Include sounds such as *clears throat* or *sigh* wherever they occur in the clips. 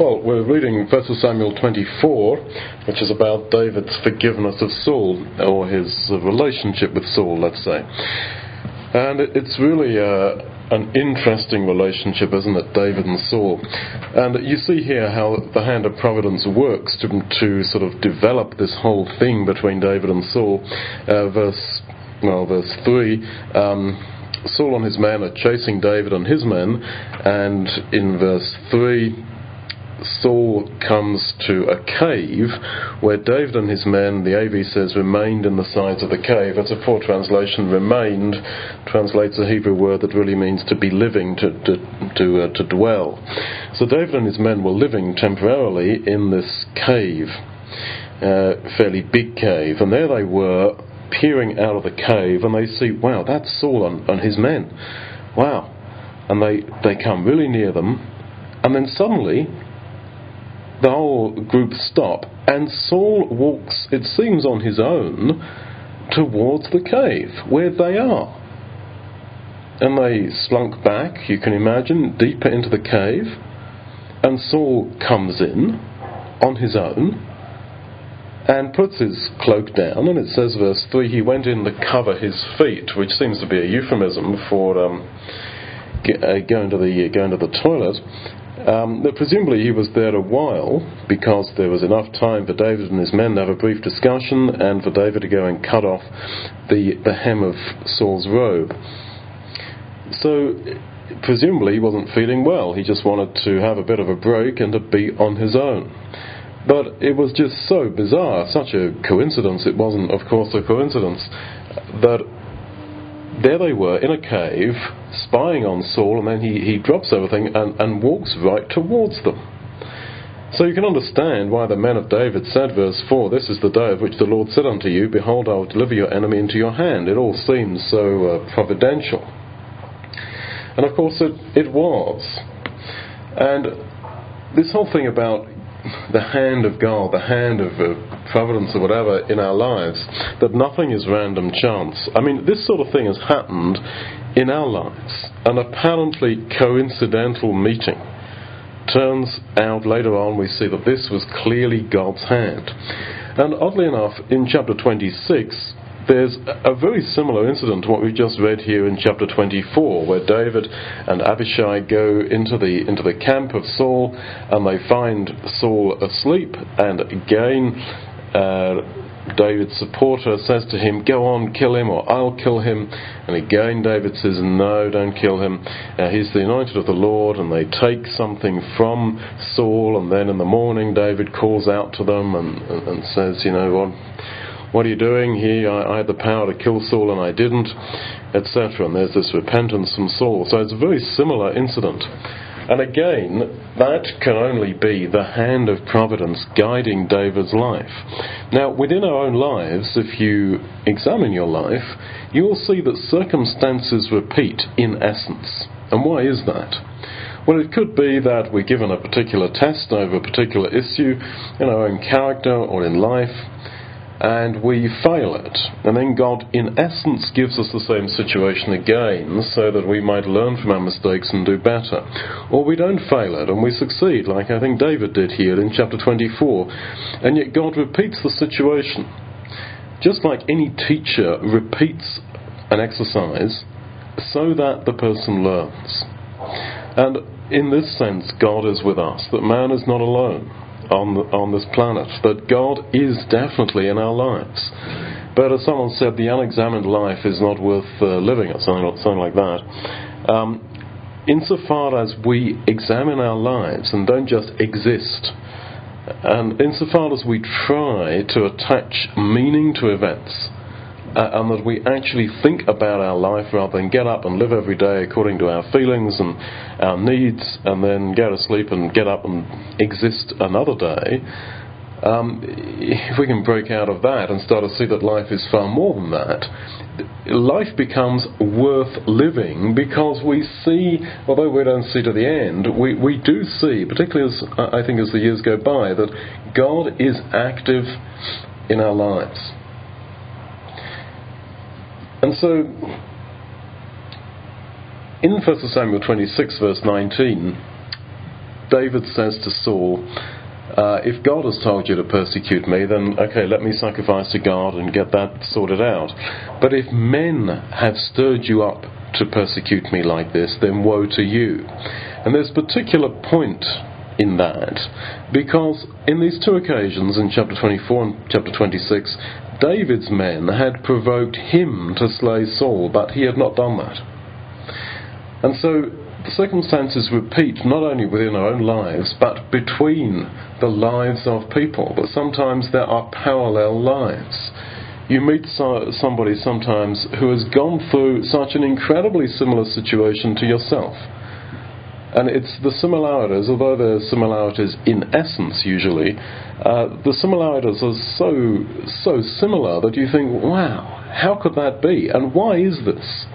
Well, we're reading 1 Samuel 24, which is about David's forgiveness of Saul, or his relationship with Saul, let's say. And it's really uh, an interesting relationship, isn't it, David and Saul? And you see here how the hand of providence works to, to sort of develop this whole thing between David and Saul. Uh, verse, well, verse 3. Um, Saul and his men are chasing David and his men, and in verse 3, Saul comes to a cave where David and his men, the AV says, remained in the sides of the cave. That's a poor translation. Remained translates a Hebrew word that really means to be living, to, to, to, uh, to dwell. So David and his men were living temporarily in this cave, uh, fairly big cave, and there they were peering out of the cave and they see, wow, that's Saul and, and his men. Wow. And they, they come really near them, and then suddenly the whole group stop, and Saul walks, it seems on his own, towards the cave where they are. And they slunk back, you can imagine, deeper into the cave, and Saul comes in on his own and puts his cloak down, and it says, verse 3, he went in to cover his feet, which seems to be a euphemism for um, uh, to the going to the toilet. Um, presumably he was there a while because there was enough time for David and his men to have a brief discussion and for David to go and cut off the, the hem of Saul's robe. So presumably he wasn't feeling well. He just wanted to have a bit of a break and to be on his own. But it was just so bizarre, such a coincidence. It wasn't, of course, a coincidence that there they were in a cave, spying on Saul, and then he, he drops everything and, and walks right towards them. So you can understand why the men of David said, verse 4, This is the day of which the Lord said unto you, Behold, I will deliver your enemy into your hand. It all seems so uh, providential. And of course it, it was. And this whole thing about *laughs* the hand of God, the hand of uh, providence or whatever in our lives, that nothing is random chance. I mean, this sort of thing has happened in our lives. An apparently coincidental meeting turns out later on we see that this was clearly God's hand. And oddly enough, in chapter 26, there's a very similar incident to what we've just read here in chapter 24, where David and Abishai go into the into the camp of Saul, and they find Saul asleep. And again, uh, David's supporter says to him, "Go on, kill him, or I'll kill him." And again, David says, "No, don't kill him. Uh, he's the anointed of the Lord." And they take something from Saul, and then in the morning, David calls out to them and, and says, "You know what?" What are you doing here? I, I had the power to kill Saul and I didn't, etc. And there's this repentance from Saul. So it's a very similar incident. And again, that can only be the hand of providence guiding David's life. Now, within our own lives, if you examine your life, you will see that circumstances repeat in essence. And why is that? Well, it could be that we're given a particular test over a particular issue in our own character or in life, and we fail it. And then God, in essence, gives us the same situation again so that we might learn from our mistakes and do better. Or we don't fail it and we succeed, like I think David did here in chapter 24. And yet God repeats the situation. Just like any teacher repeats an exercise so that the person learns. And in this sense, God is with us, that man is not alone on, the, on this planet, that God is definitely in our lives. But as someone said, the unexamined life is not worth uh, living, or something, something like that. Um, insofar as we examine our lives and don't just exist, and insofar as we try to attach meaning to events, uh, and that we actually think about our life rather than get up and live every day according to our feelings and our needs, and then go to sleep and get up and exist another day. Um, if we can break out of that and start to see that life is far more than that, life becomes worth living because we see, although we don't see to the end, we, we do see, particularly as I think as the years go by, that God is active in our lives. And so, in 1 Samuel 26, verse 19, David says to Saul, uh, if God has told you to persecute me, then okay, let me sacrifice to God and get that sorted out. But if men have stirred you up to persecute me like this, then woe to you. And there's a particular point in that because in these two occasions, in chapter 24 and chapter 26, David's men had provoked him to slay Saul, but he had not done that. And so the circumstances repeat not only within our own lives, but between the lives of people. But sometimes there are parallel lives. You meet somebody sometimes who has gone through such an incredibly similar situation to yourself. And it's the similarities, although there are similarities in essence usually, uh, the similarities are so so similar that you think, wow, how could that be? And why is this?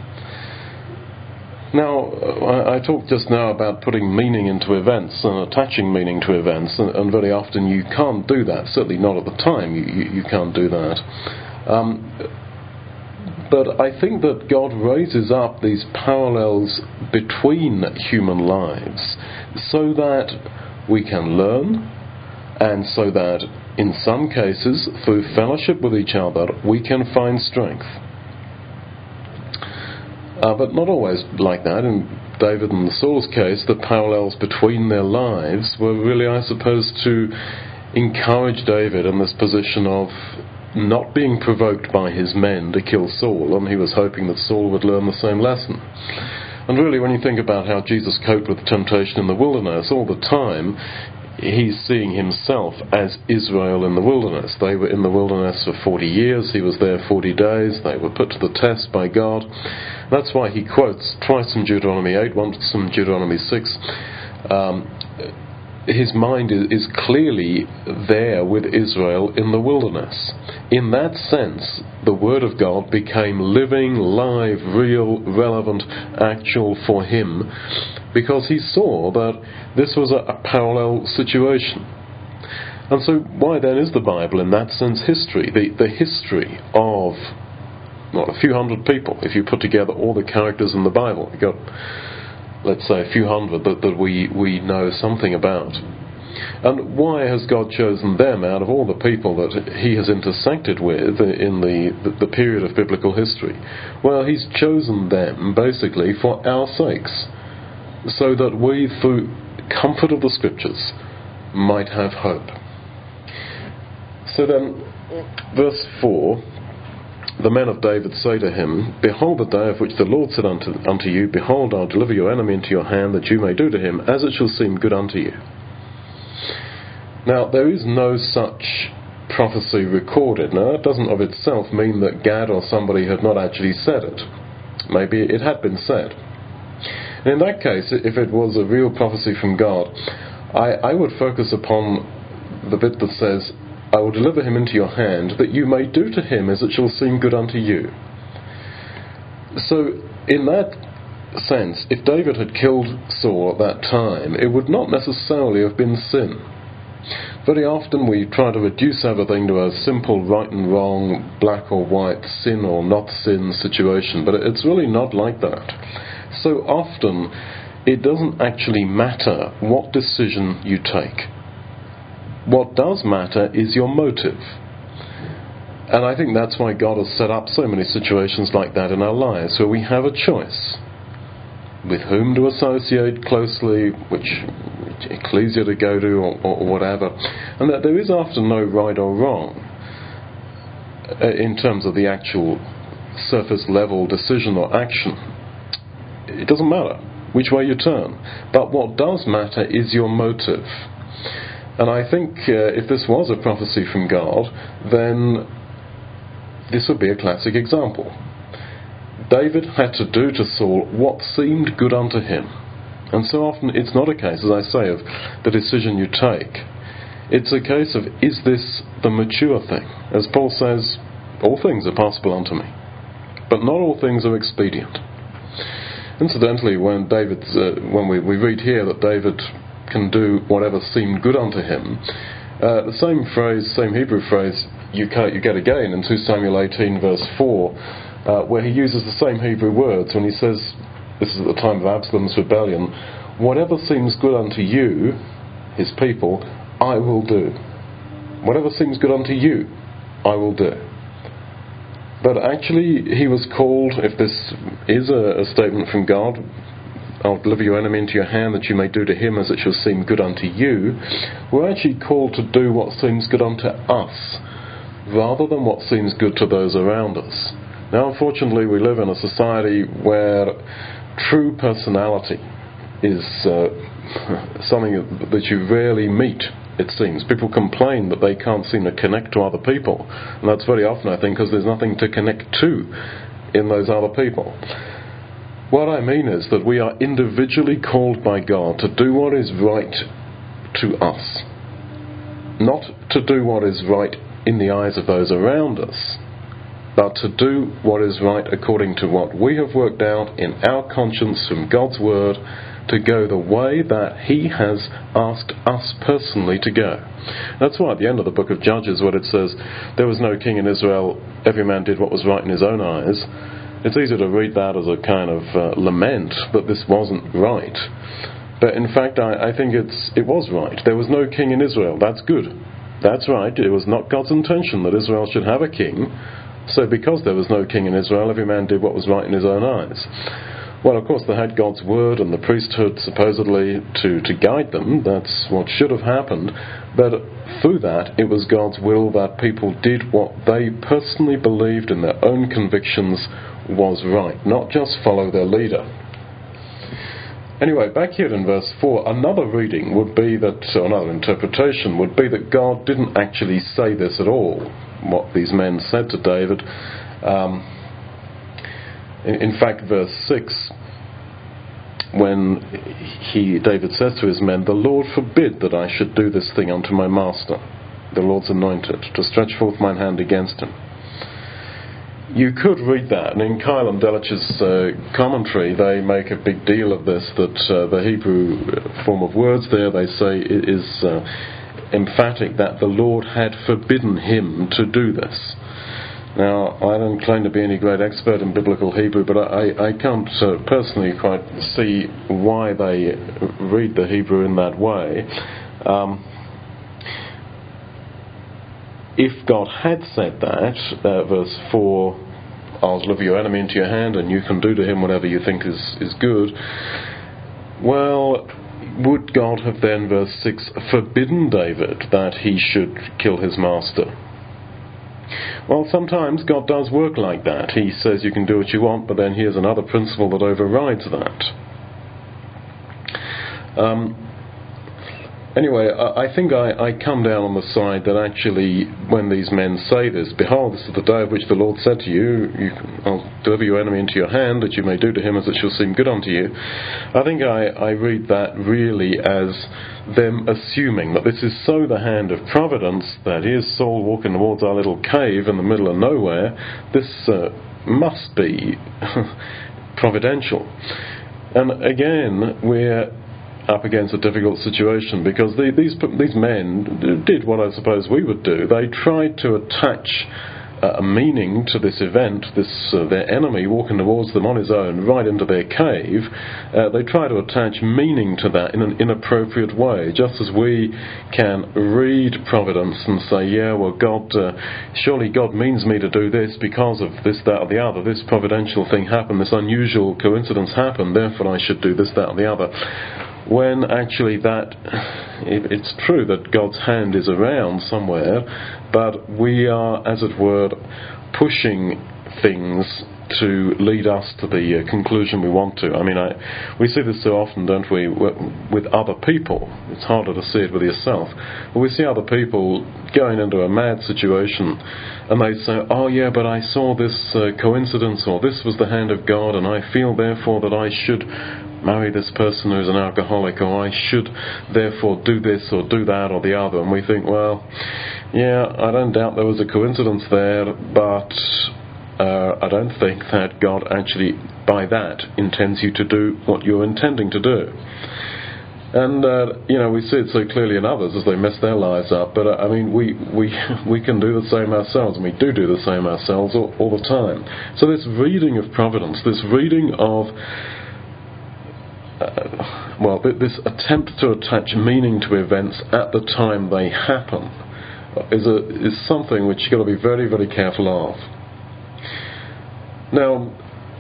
Now, I, I talked just now about putting meaning into events and attaching meaning to events, and, and very often you can't do that. Certainly not at the time. You, you, you can't do that. Um, but I think that God raises up these parallels between human lives so that we can learn and so that in some cases, through fellowship with each other, we can find strength. Uh, but not always like that. In David and the Saul's case, the parallels between their lives were really, I suppose, to encourage David in this position of not being provoked by his men to kill Saul, and he was hoping that Saul would learn the same lesson. And really, when you think about how Jesus coped with temptation in the wilderness, all the time he's seeing himself as Israel in the wilderness. They were in the wilderness for 40 years, he was there 40 days, they were put to the test by God. That's why he quotes twice from Deuteronomy 8, once from Deuteronomy 6. Um, his mind is, clearly there with Israel in the wilderness. In that sense, the Word of God became living, live, real, relevant, actual for him because he saw that this was a, parallel situation. And so, why then is the Bible, in that sense, history? The, the history of not a few hundred people. If you put together all the characters in the Bible, you've got, let's say, a few hundred that, that we, we know something about. And why has God chosen them out of all the people that He has intersected with in the, the, period of biblical history? Well, He's chosen them basically for our sakes, so that we, through comfort of the Scriptures, might have hope. So then, verse 4 the men of David say to him, Behold the day of which the Lord said unto, unto you, Behold, I'll deliver your enemy into your hand, that you may do to him as it shall seem good unto you. Now, there is no such prophecy recorded. Now, that doesn't of itself mean that Gad or somebody had not actually said it. Maybe it had been said. And in that case, if it was a real prophecy from God, I, I would focus upon the bit that says, I will deliver him into your hand, that you may do to him as it shall seem good unto you. So, in that sense, if David had killed Saul at that time, it would not necessarily have been sin. Very often we try to reduce everything to a simple right and wrong, black or white, sin or not sin situation, but it's really not like that. So often it doesn't actually matter what decision you take. What does matter is your motive. And I think that's why God has set up so many situations like that in our lives, where we have a choice with whom to associate closely, which ecclesia to go to, or, or whatever, and that there is often no right or wrong uh, in terms of the actual surface level decision or action. It doesn't matter which way you turn, but what does matter is your motive. And I think uh, if this was a prophecy from God, then this would be a classic example. David had to do to Saul what seemed good unto him. And so often it's not a case, as I say, of the decision you take. It's a case of, is this the mature thing? As Paul says, all things are possible unto me, but not all things are expedient. Incidentally, when David, uh, when we, we read here that David can do whatever seemed good unto him, uh, the same phrase, same Hebrew phrase, you, can't you get again in 2 Samuel 18, verse 4 uh, where he uses the same Hebrew words when he says, this is at the time of Absalom's rebellion, whatever seems good unto you, his people, I will do. Whatever seems good unto you, I will do. But actually, he was called, if this is a, a statement from God, I'll deliver your enemy into your hand that you may do to him as it shall seem good unto you. We're actually called to do what seems good unto us rather than what seems good to those around us. Now, unfortunately, we live in a society where true personality is uh, *laughs* something that you rarely meet, it seems. People complain that they can't seem to connect to other people, and that's very often, I think, because there's nothing to connect to in those other people. What I mean is that we are individually called by God to do what is right to us, not to do what is right in the eyes of those around us, but to do what is right according to what we have worked out in our conscience from God's Word to go the way that He has asked us personally to go. That's why at the end of the book of Judges, when it says, There was no king in Israel, every man did what was right in his own eyes, it's easy to read that as a kind of uh, lament that this wasn't right. But in fact, I, I think it's, it was right. There was no king in Israel. That's good. That's right. It was not God's intention that Israel should have a king. So, because there was no king in Israel, every man did what was right in his own eyes. Well, of course, they had God's word and the priesthood supposedly to, to guide them. That's what should have happened. But through that, it was God's will that people did what they personally believed in their own convictions was right, not just follow their leader. Anyway, back here in verse 4, another reading would be that, another interpretation would be that God didn't actually say this at all, what these men said to David. Um, in, in fact, verse 6, when he, David says to his men, The Lord forbid that I should do this thing unto my master, the Lord's anointed, to stretch forth mine hand against him you could read that, and in Keil and Delitzsch's uh, commentary, they make a big deal of this. That uh, the Hebrew form of words there, they say, is uh, emphatic that the Lord had forbidden him to do this. Now, I don't claim to be any great expert in biblical Hebrew, but I, I can't uh, personally quite see why they read the Hebrew in that way. Um, if God had said that, uh, verse 4 I'll deliver your enemy into your hand, and you can do to him whatever you think is, is good. Well, would God have then, verse 6, forbidden David that he should kill his master? Well, sometimes God does work like that. He says you can do what you want, but then here's another principle that overrides that. Um, Anyway, I, think I, I, come down on the side that actually, when these men say this, behold, this is the day of which the Lord said to you, you I'll deliver your enemy into your hand, that you may do to him as it shall seem good unto you. I think I, I read that really as them assuming that this is so the hand of providence that here's Saul walking towards our little cave in the middle of nowhere. This uh, must be *laughs* providential. And again, we're up against a difficult situation because the, these these men did what I suppose we would do. They tried to attach a meaning to this event, this uh, their enemy walking towards them on his own right into their cave. Uh, they try to attach meaning to that in an inappropriate way, just as we can read providence and say, yeah, well, God, uh, surely God means me to do this because of this, that, or the other. This providential thing happened, this unusual coincidence happened, therefore I should do this, that, or the other when actually that it's true that God's hand is around somewhere, but we are, as it were, pushing things to lead us to the uh, conclusion we want to. I mean, I, we see this so often, don't we, with other people. It's harder to see it with yourself. But we see other people going into a mad situation and they say, oh yeah, but I saw this uh, coincidence or this was the hand of God and I feel therefore that I should marry this person who's an alcoholic, or I should therefore do this or do that or the other. And we think, well, yeah, I don't doubt there was a coincidence there, but uh, I don't think that God actually, by that, intends you to do what you're intending to do. And uh, you know we see it so clearly in others as they mess their lives up. But uh, I mean, we we *laughs* we can do the same ourselves, and we do do the same ourselves all, all the time. So this reading of providence, this reading of uh, well, this attempt to attach meaning to events at the time they happen is, a, is something which you've got to be very, very careful of. Now,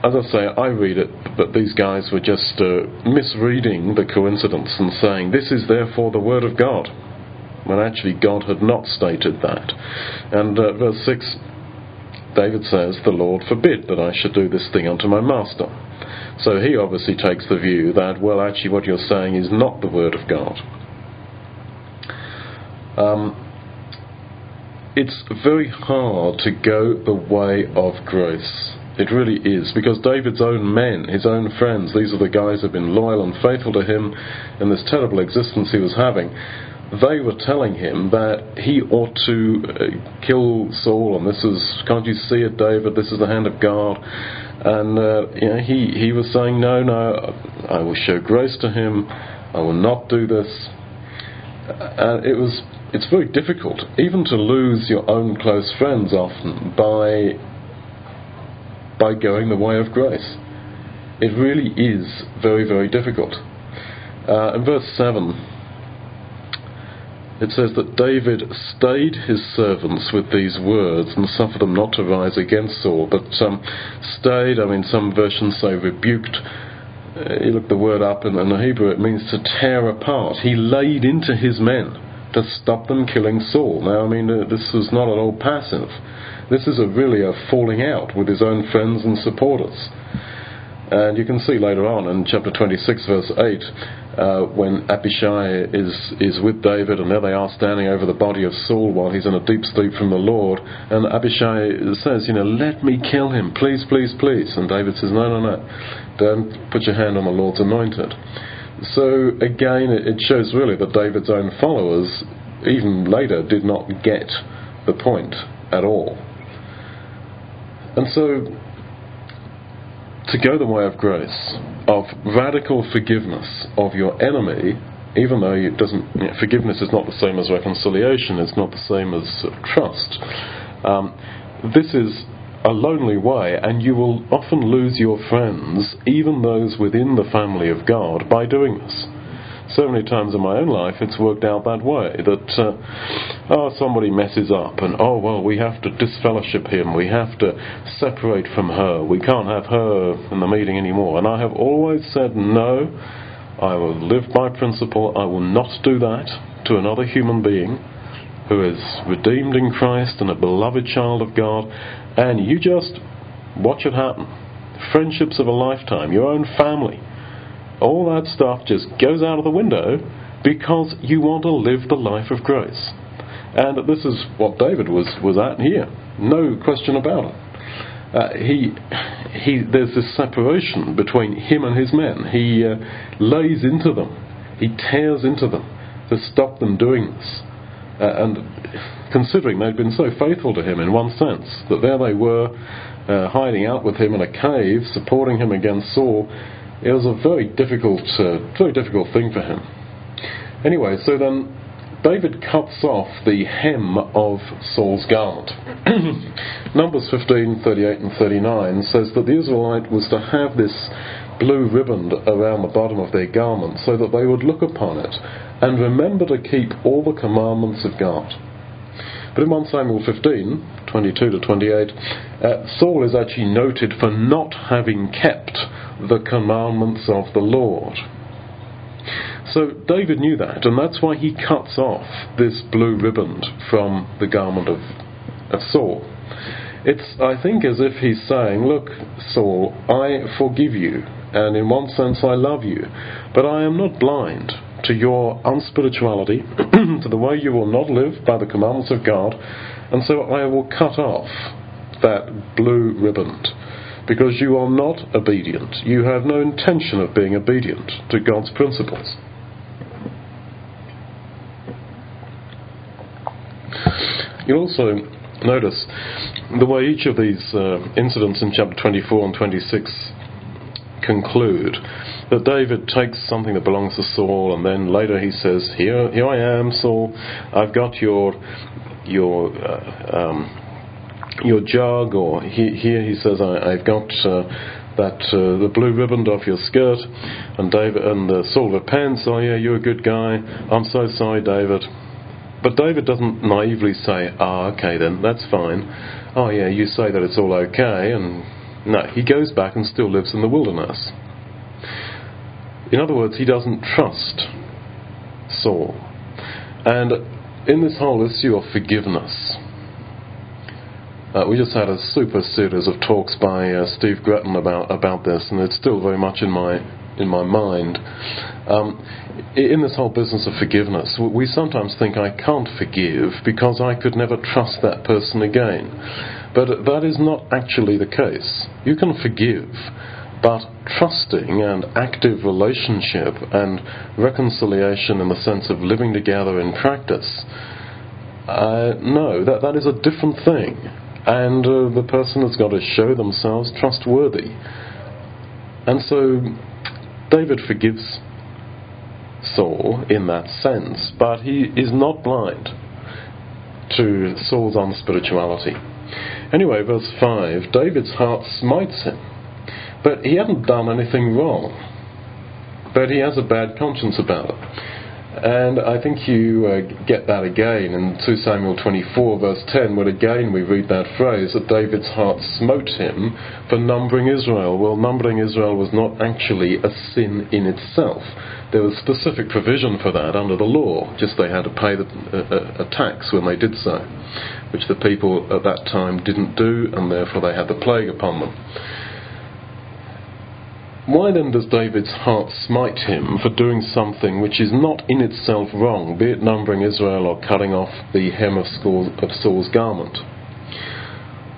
as I say, I read it, but these guys were just uh, misreading the coincidence and saying, this is therefore the Word of God, when actually God had not stated that. And uh, verse 6, David says, The Lord forbid that I should do this thing unto my master. So he obviously takes the view that, well, actually, what you're saying is not the Word of God. Um, it's very hard to go the way of grace. It really is, because David's own men, his own friends, these are the guys who have been loyal and faithful to him in this terrible existence he was having, they were telling him that he ought to uh, kill Saul, and this is, can't you see it, David? This is the hand of God. And uh, you know, he, he was saying, No, no, I will show grace to him, I will not do this. And it was, it's very difficult, even to lose your own close friends often by by going the way of grace. It really is very, very difficult. Uh, in verse 7, it says that David stayed his servants with these words and suffered them not to rise against Saul. But um, stayed, I mean, some versions say rebuked. Uh, you look the word up in, in the Hebrew, it means to tear apart. He laid into his men to stop them killing Saul. Now, I mean, uh, this was not at all passive. This is a really a falling out with his own friends and supporters. And you can see later on in chapter 26, verse 8, uh, when Abishai is, is with David, and there they are standing over the body of Saul while he's in a deep sleep from the Lord. And Abishai says, You know, let me kill him, please, please, please. And David says, No, no, no, don't put your hand on the Lord's anointed. So again, it shows really that David's own followers, even later, did not get the point at all. And so, to go the way of grace, of radical forgiveness of your enemy, even though it doesn't, you know, forgiveness is not the same as reconciliation, it's not the same as trust. Um, this is a lonely way, and you will often lose your friends, even those within the family of God, by doing this so many times in my own life it's worked out that way that uh, oh somebody messes up and oh well we have to disfellowship him we have to separate from her we can't have her in the meeting anymore. And I have always said no I will live by principle I will not do that to another human being who is redeemed in Christ and a beloved child of God. And you just watch it happen. Friendships of a lifetime your own family all that stuff just goes out of the window because you want to live the life of grace. And this is what David was, was at here. No question about it. Uh, he, he, there's this separation between him and his men. He uh, lays into them, he tears into them to stop them doing this. Uh, and considering they'd been so faithful to him in one sense, that there they were uh, hiding out with him in a cave, supporting him against Saul, it was a very difficult, uh, very difficult thing for him. Anyway, so then David cuts off the hem of Saul's garment. *clears throat* Numbers 15, 38, and 39 says that the Israelite was to have this blue riband around the bottom of their garment so that they would look upon it and remember to keep all the commandments of God. But in 1 Samuel 15, 22 to 28, uh, Saul is actually noted for not having kept the commandments of the Lord. So David knew that, and that's why he cuts off this blue riband from the garment of, of Saul. It's, I think, as if he's saying, Look, Saul, I forgive you, and in one sense I love you, but I am not blind to your unspirituality, *clears throat* to the way you will not live by the commandments of God, and so I will cut off that blue riband because you are not obedient. You have no intention of being obedient to God's principles. You'll also notice the way each of these uh, incidents in chapter 24 and 26 conclude that David takes something that belongs to Saul, and then later he says, "Here, here I am, Saul. I've got your your uh, um, your jug, or he, here he says, I, have got uh, that uh, the blue ribbon off your skirt, and David and uh, Saul repents. Oh yeah, you're a good guy. I'm so sorry, David. But David doesn't naively say, "Ah, okay then, that's fine." Oh yeah, you say that it's all okay, and no, he goes back and still lives in the wilderness. In other words, he doesn't trust Saul. And in this whole issue of forgiveness, uh, we just had a super series of talks by uh, Steve Gretton about about this, and it's still very much in my in my mind. Um, in this whole business of forgiveness, we sometimes think I can't forgive because I could never trust that person again. But that is not actually the case. You can forgive, but trusting and active relationship and reconciliation in the sense of living together in practice, uh, no, that, that is a different thing. And uh, the person has got to show themselves trustworthy. And so David forgives Saul in that sense, but he is not blind to Saul's unspirituality. Anyway, verse 5 David's heart smites him but he hadn't done anything wrong. But he has a bad conscience about it. And I think you uh, get that again in 2 Samuel 24, verse 10, where again we read that phrase that David's heart smote him for numbering Israel. Well, numbering Israel was not actually a sin in itself. There was specific provision for that under the law, just they had to pay the, a, a tax when they did so, which the people at that time didn't do, and therefore they had the plague upon them. Why then does David's heart smite him for doing something which is not in itself wrong, be it numbering Israel or cutting off the hem of Saul's garment?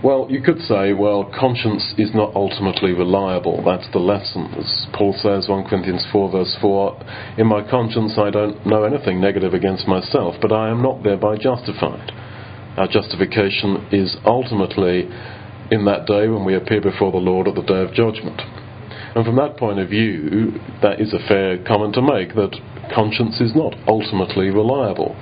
Well, you could say, well, conscience is not ultimately reliable. That's the lesson. As Paul says, 1 Corinthians 4, verse 4, In my conscience I don't know anything negative against myself, but I am not thereby justified. Our justification is ultimately in that day when we appear before the Lord at the day of judgment. And from that point of view, that is a fair comment to make that conscience is not ultimately reliable.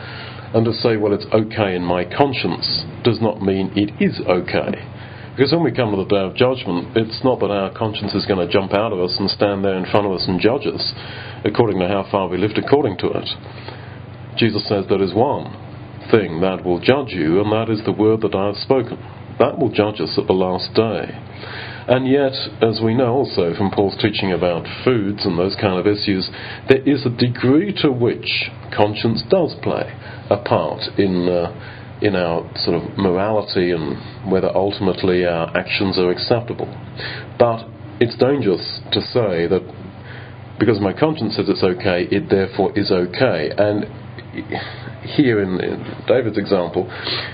And to say, well, it's okay in my conscience, does not mean it is okay. Because when we come to the day of judgment, it's not that our conscience is going to jump out of us and stand there in front of us and judge us according to how far we lived according to it. Jesus says there is one thing that will judge you, and that is the word that I have spoken. That will judge us at the last day. And yet, as we know also from Paul's teaching about foods and those kind of issues, there is a degree to which conscience does play a part in. Uh, in our sort of morality and whether ultimately our actions are acceptable. But it's dangerous to say that because my conscience says it's okay, it therefore is okay. And here in, in, David's example,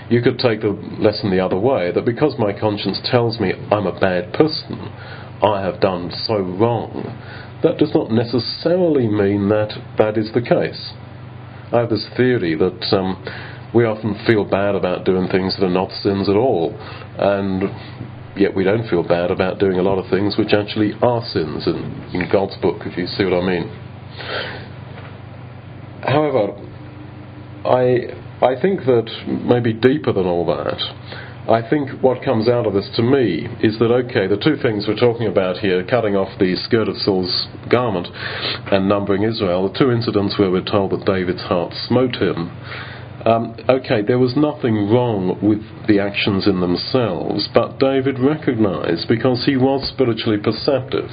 you could take the lesson the other way that because my conscience tells me I'm a bad person, I have done so wrong, that does not necessarily mean that that is the case. I have this theory that um, we often feel bad about doing things that are not sins at all, and yet we don't feel bad about doing a lot of things which actually are sins in, in God's book, if you see what I mean. However, I, I think that maybe deeper than all that, I think what comes out of this to me is that, okay, the two things we're talking about here, cutting off the skirt of Saul's garment and numbering Israel, the two incidents where we're told that David's heart smote him. Um, okay, there was nothing wrong with the actions in themselves, but David recognized, because he was spiritually perceptive,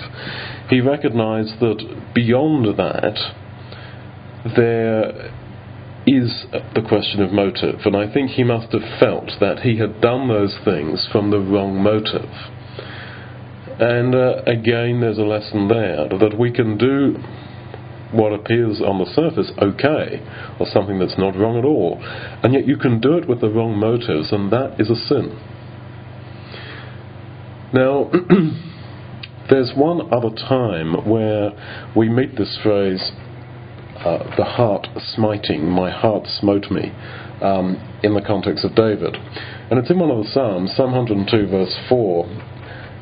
he recognized that beyond that, there is the question of motive, and I think he must have felt that he had done those things from the wrong motive. And uh, again, there's a lesson there that we can do what appears on the surface okay, or something that's not wrong at all, and yet you can do it with the wrong motives, and that is a sin. Now, *clears throat* there's one other time where we meet this phrase uh, the heart smiting, my heart smote me, um, in the context of David. And it's in one of the Psalms, Psalm 102, verse 4.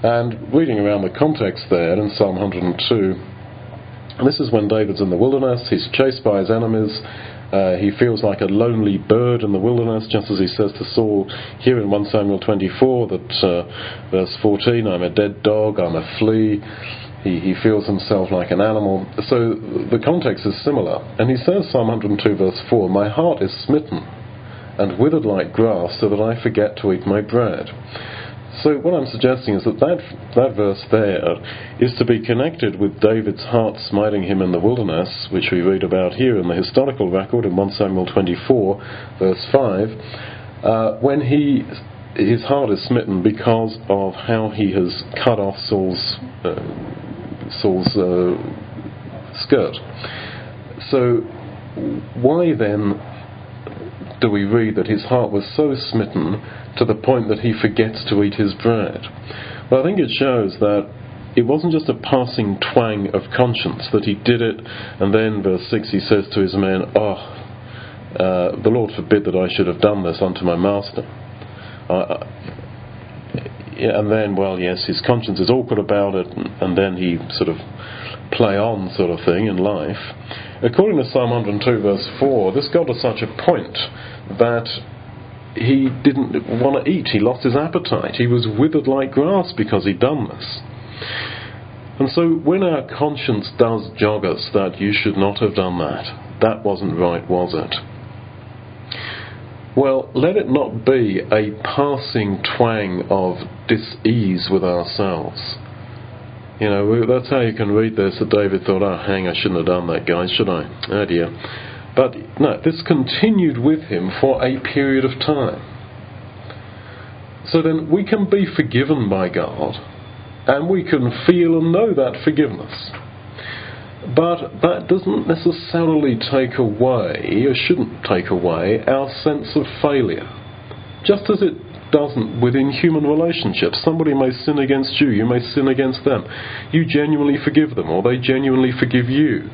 And reading around the context there in Psalm 102, this is when David's in the wilderness, he's chased by his enemies, Uh, he feels like a lonely bird in the wilderness, just as he says to Saul here in 1 Samuel 24, that uh, verse 14, I'm a dead dog, I'm a flea. He, he feels himself like an animal. So the context is similar. And he says, Psalm 102, verse 4, My heart is smitten and withered like grass, so that I forget to eat my bread. So what I'm suggesting is that, that that verse there is to be connected with David's heart smiting him in the wilderness, which we read about here in the historical record in 1 Samuel 24, verse 5, uh, when he his heart is smitten because of how he has cut off Saul's uh, Saul's uh, skirt. So why then do we read that his heart was so smitten to the point that he forgets to eat his bread? Well, I think it shows that it wasn't just a passing twang of conscience that he did it, and then, verse 6, he says to his men, Oh, uh, the Lord forbid that I should have done this unto my master. Uh, and then, well, yes, his conscience is awkward about it, and, and then he sort of play on sort of thing in life. According to Psalm 102, verse 4, this got to such a point that he didn't want to eat. He lost his appetite. He was withered like grass because he'd done this. And so when our conscience does jog us that you should not have done that, that wasn't right, was it? Well, let it not be a passing twang of dis-ease with ourselves. You know, that's how you can read this that David thought, oh, hang, I shouldn't have done that, guys, should I? Oh dear. But no, this continued with him for a period of time. So then we can be forgiven by God, and we can feel and know that forgiveness. But that doesn't necessarily take away, or shouldn't take away, our sense of failure. Just as it doesn't within human relationships. Somebody may sin against you, you may sin against them. You genuinely forgive them, or they genuinely forgive you.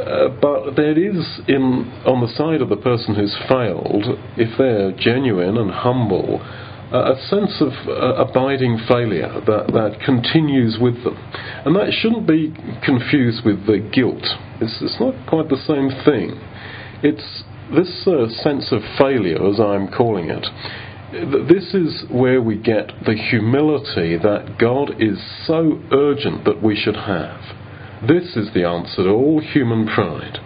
Uh, but there is, in on the side of the person who's failed, if they're genuine and humble, uh, a sense of uh, abiding failure that, that continues with them. And that shouldn't be confused with the guilt. It's, it's not quite the same thing. It's this uh, sense of failure, as I'm calling it, this is where we get the humility that God is so urgent that we should have. This is the answer to all human pride.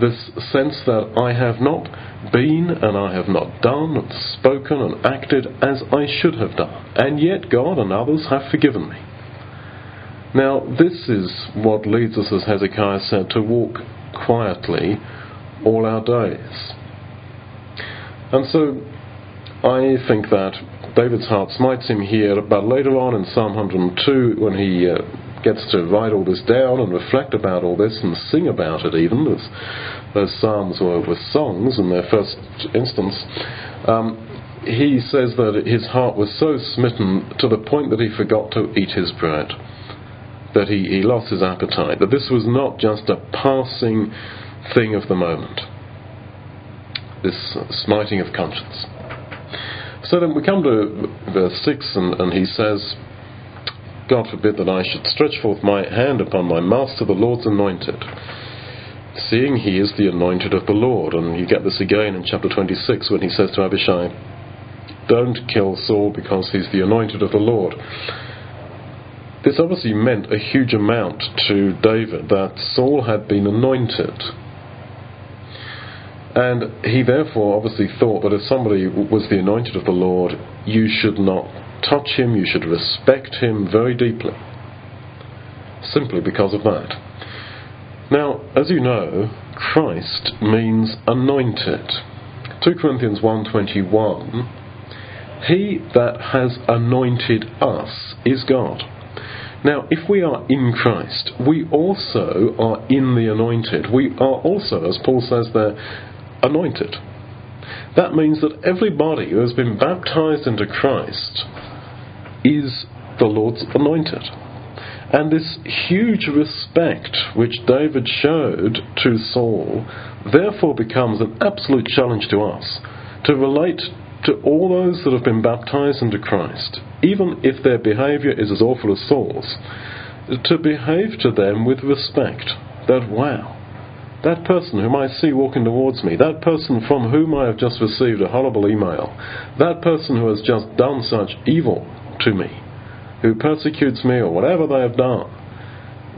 This sense that I have not been and I have not done and spoken and acted as I should have done, and yet God and others have forgiven me. Now, this is what leads us, as Hezekiah said, to walk quietly all our days. And so I think that David's heart smites him here, but later on in Psalm 102, when he uh, gets to write all this down and reflect about all this and sing about it, even those, those psalms were, were songs in their first instance. Um, he says that his heart was so smitten to the point that he forgot to eat his bread, that he, he lost his appetite, that this was not just a passing thing of the moment, this smiting of conscience. So then we come to verse 6, and, and he says, God forbid that I should stretch forth my hand upon my master, the Lord's anointed, seeing he is the anointed of the Lord. And you get this again in chapter 26 when he says to Abishai, Don't kill Saul because he's the anointed of the Lord. This obviously meant a huge amount to David that Saul had been anointed and he therefore obviously thought that if somebody was the anointed of the Lord, you should not touch him, you should respect him very deeply. Simply because of that. Now, as you know, Christ means anointed. 2 Corinthians 1:21 He that has anointed us is God. Now, if we are in Christ, we also are in the anointed. We are also, as Paul says there, anointed. That means that everybody who has been baptized into Christ is the Lord's anointed. And this huge respect which David showed to Saul therefore becomes an absolute challenge to us to relate to all those that have been baptized into Christ, even if their behavior is as awful as Saul's, to behave to them with respect. That, wow, that person whom I see walking towards me, that person from whom I have just received a horrible email, that person who has just done such evil to me, who persecutes me or whatever they have done,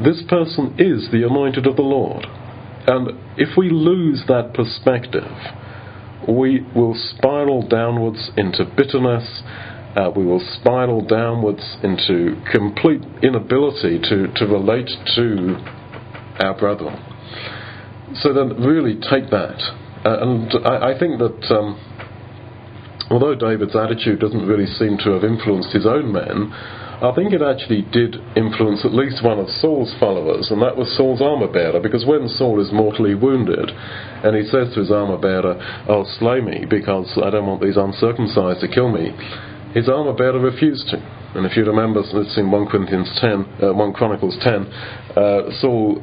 this person is the anointed of the Lord. And if we lose that perspective, we will spiral downwards into bitterness. Uh, we will spiral downwards into complete inability to, to relate to our brethren. So then, really take that. Uh, and I, I, think that um, although David's attitude doesn't really seem to have influenced his own men, I think it actually did influence at least one of Saul's followers, and that was Saul's armor bearer, because when Saul is mortally wounded, and he says to his armor bearer, Oh, slay me, because I don't want these uncircumcised to kill me, his armor bearer refused to. And if you remember, it's in 1 Corinthians 10, uh, 1 Chronicles 10, uh, Saul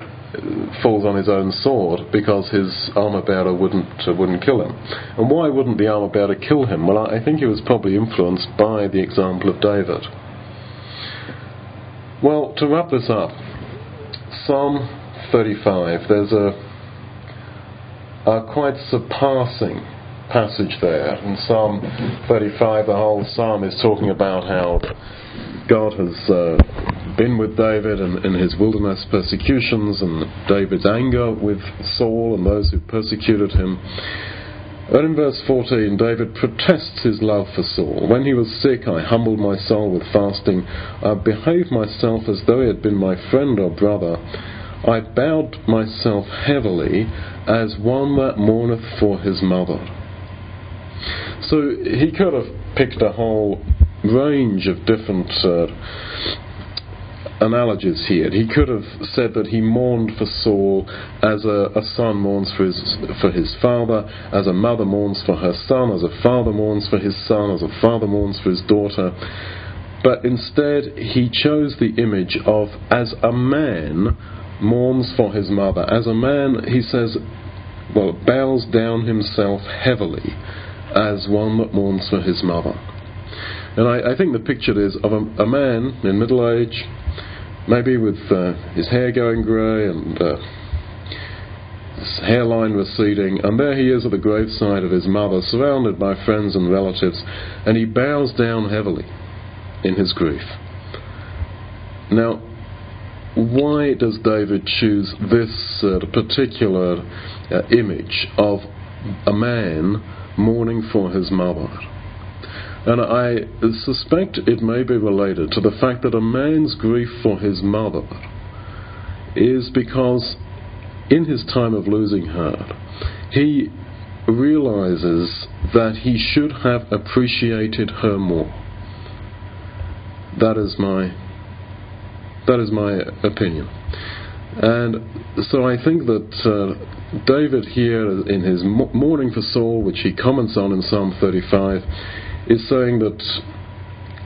falls on his own sword because his armor bearer wouldn't uh, wouldn't kill him. And why wouldn't the armor bearer kill him? Well, I think he was probably influenced by the example of David. Well, to wrap this up, Psalm 35, there's a, a quite surpassing passage there. In Psalm 35, the whole psalm is talking about how God has uh, been with David in, in his wilderness persecutions and David's anger with Saul and those who persecuted him. And in verse 14, David protests his love for Saul. When he was sick, I humbled my soul with fasting. I behaved myself as though he had been my friend or brother. I bowed myself heavily as one that mourneth for his mother. So he could have picked a whole range of different uh, analogies here. He could have said that he mourned for Saul as a, a, son mourns for his, for his father, as a mother mourns for her son, as a father mourns for his son, as a father mourns for his daughter. But instead, he chose the image of as a man mourns for his mother. As a man, he says, well, bows down himself heavily as one that mourns for his mother. And I, I think the picture is of a, a man in middle age, maybe with uh, his hair going grey and uh, his hairline receding, and there he is at the graveside of his mother, surrounded by friends and relatives, and he bows down heavily in his grief. Now, why does David choose this uh, particular uh, image of a man mourning for his mother? And I suspect it may be related to the fact that a man's grief for his mother is because in his time of losing her, he realizes that he should have appreciated her more. That is my that is my opinion. And so I think that uh, David here in his mourning for Saul, which he comments on in Psalm 35, is saying that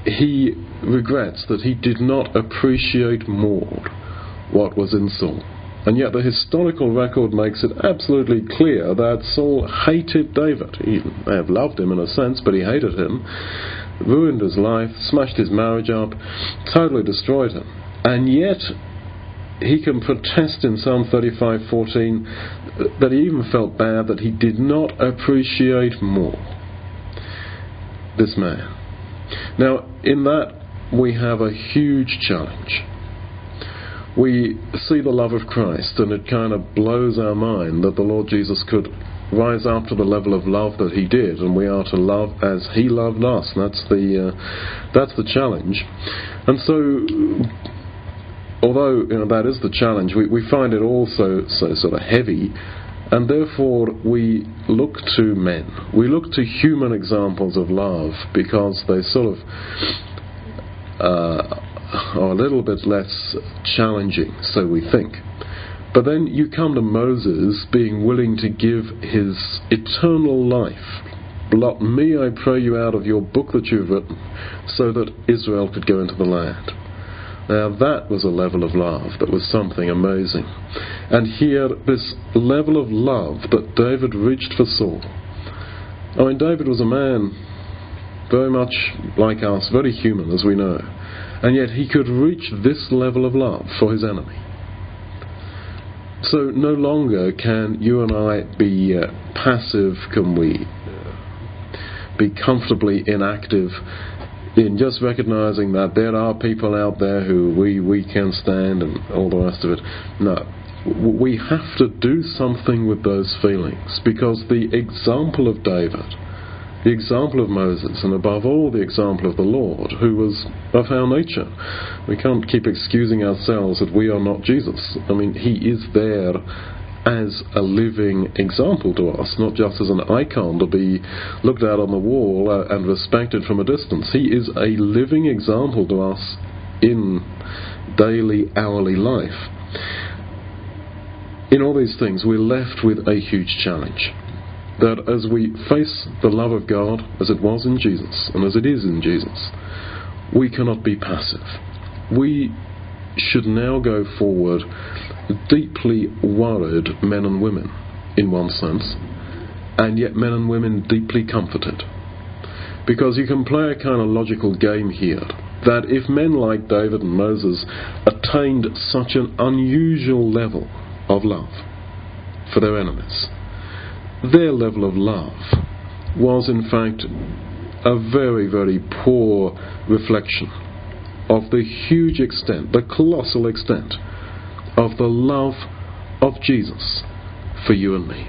he regrets that he did not appreciate more what was in Saul. And yet the historical record makes it absolutely clear that Saul hated David. He may have loved him in a sense, but he hated him, ruined his life, smashed his marriage up, totally destroyed him. And yet he can protest in Psalm 35:14 that he even felt bad that he did not appreciate more this man. Now, in that, we have a huge challenge. We see the love of Christ, and it kind of blows our mind that the Lord Jesus could rise up to the level of love that He did, and we are to love as He loved us. That's the uh, that's the challenge. And so, although you know, that is the challenge, we, we find it also so sort of heavy and therefore, we look to men. We look to human examples of love because they sort of uh, are a little bit less challenging, so we think. But then you come to Moses being willing to give his eternal life. Blot me, I pray you, out of your book that you've written, so that Israel could go into the land. Now that was a level of love that was something amazing. And here, this level of love that David reached for Saul. I mean, David was a man very much like us, very human, as we know. And yet he could reach this level of love for his enemy. So no longer can you and I be uh, passive, can we be comfortably inactive in just recognizing that there are people out there who we, we can stand and all the rest of it. No. We have to do something with those feelings because the example of David the example of Moses, and above all, the example of the Lord, who was of our nature. We can't keep excusing ourselves that we are not Jesus. I mean, He is there as a living example to us, not just as an icon to be looked at on the wall uh, and respected from a distance. He is a living example to us in daily, hourly life. In all these things, we're left with a huge challenge that as we face the love of God as it was in Jesus and as it is in Jesus, we cannot be passive. We should now go forward deeply worried men and women, in one sense, and yet men and women deeply comforted. Because you can play a kind of logical game here that if men like David and Moses attained such an unusual level of love for their enemies, their level of love was in fact a very, very poor reflection of the huge extent, the colossal extent of the love of Jesus for you and me.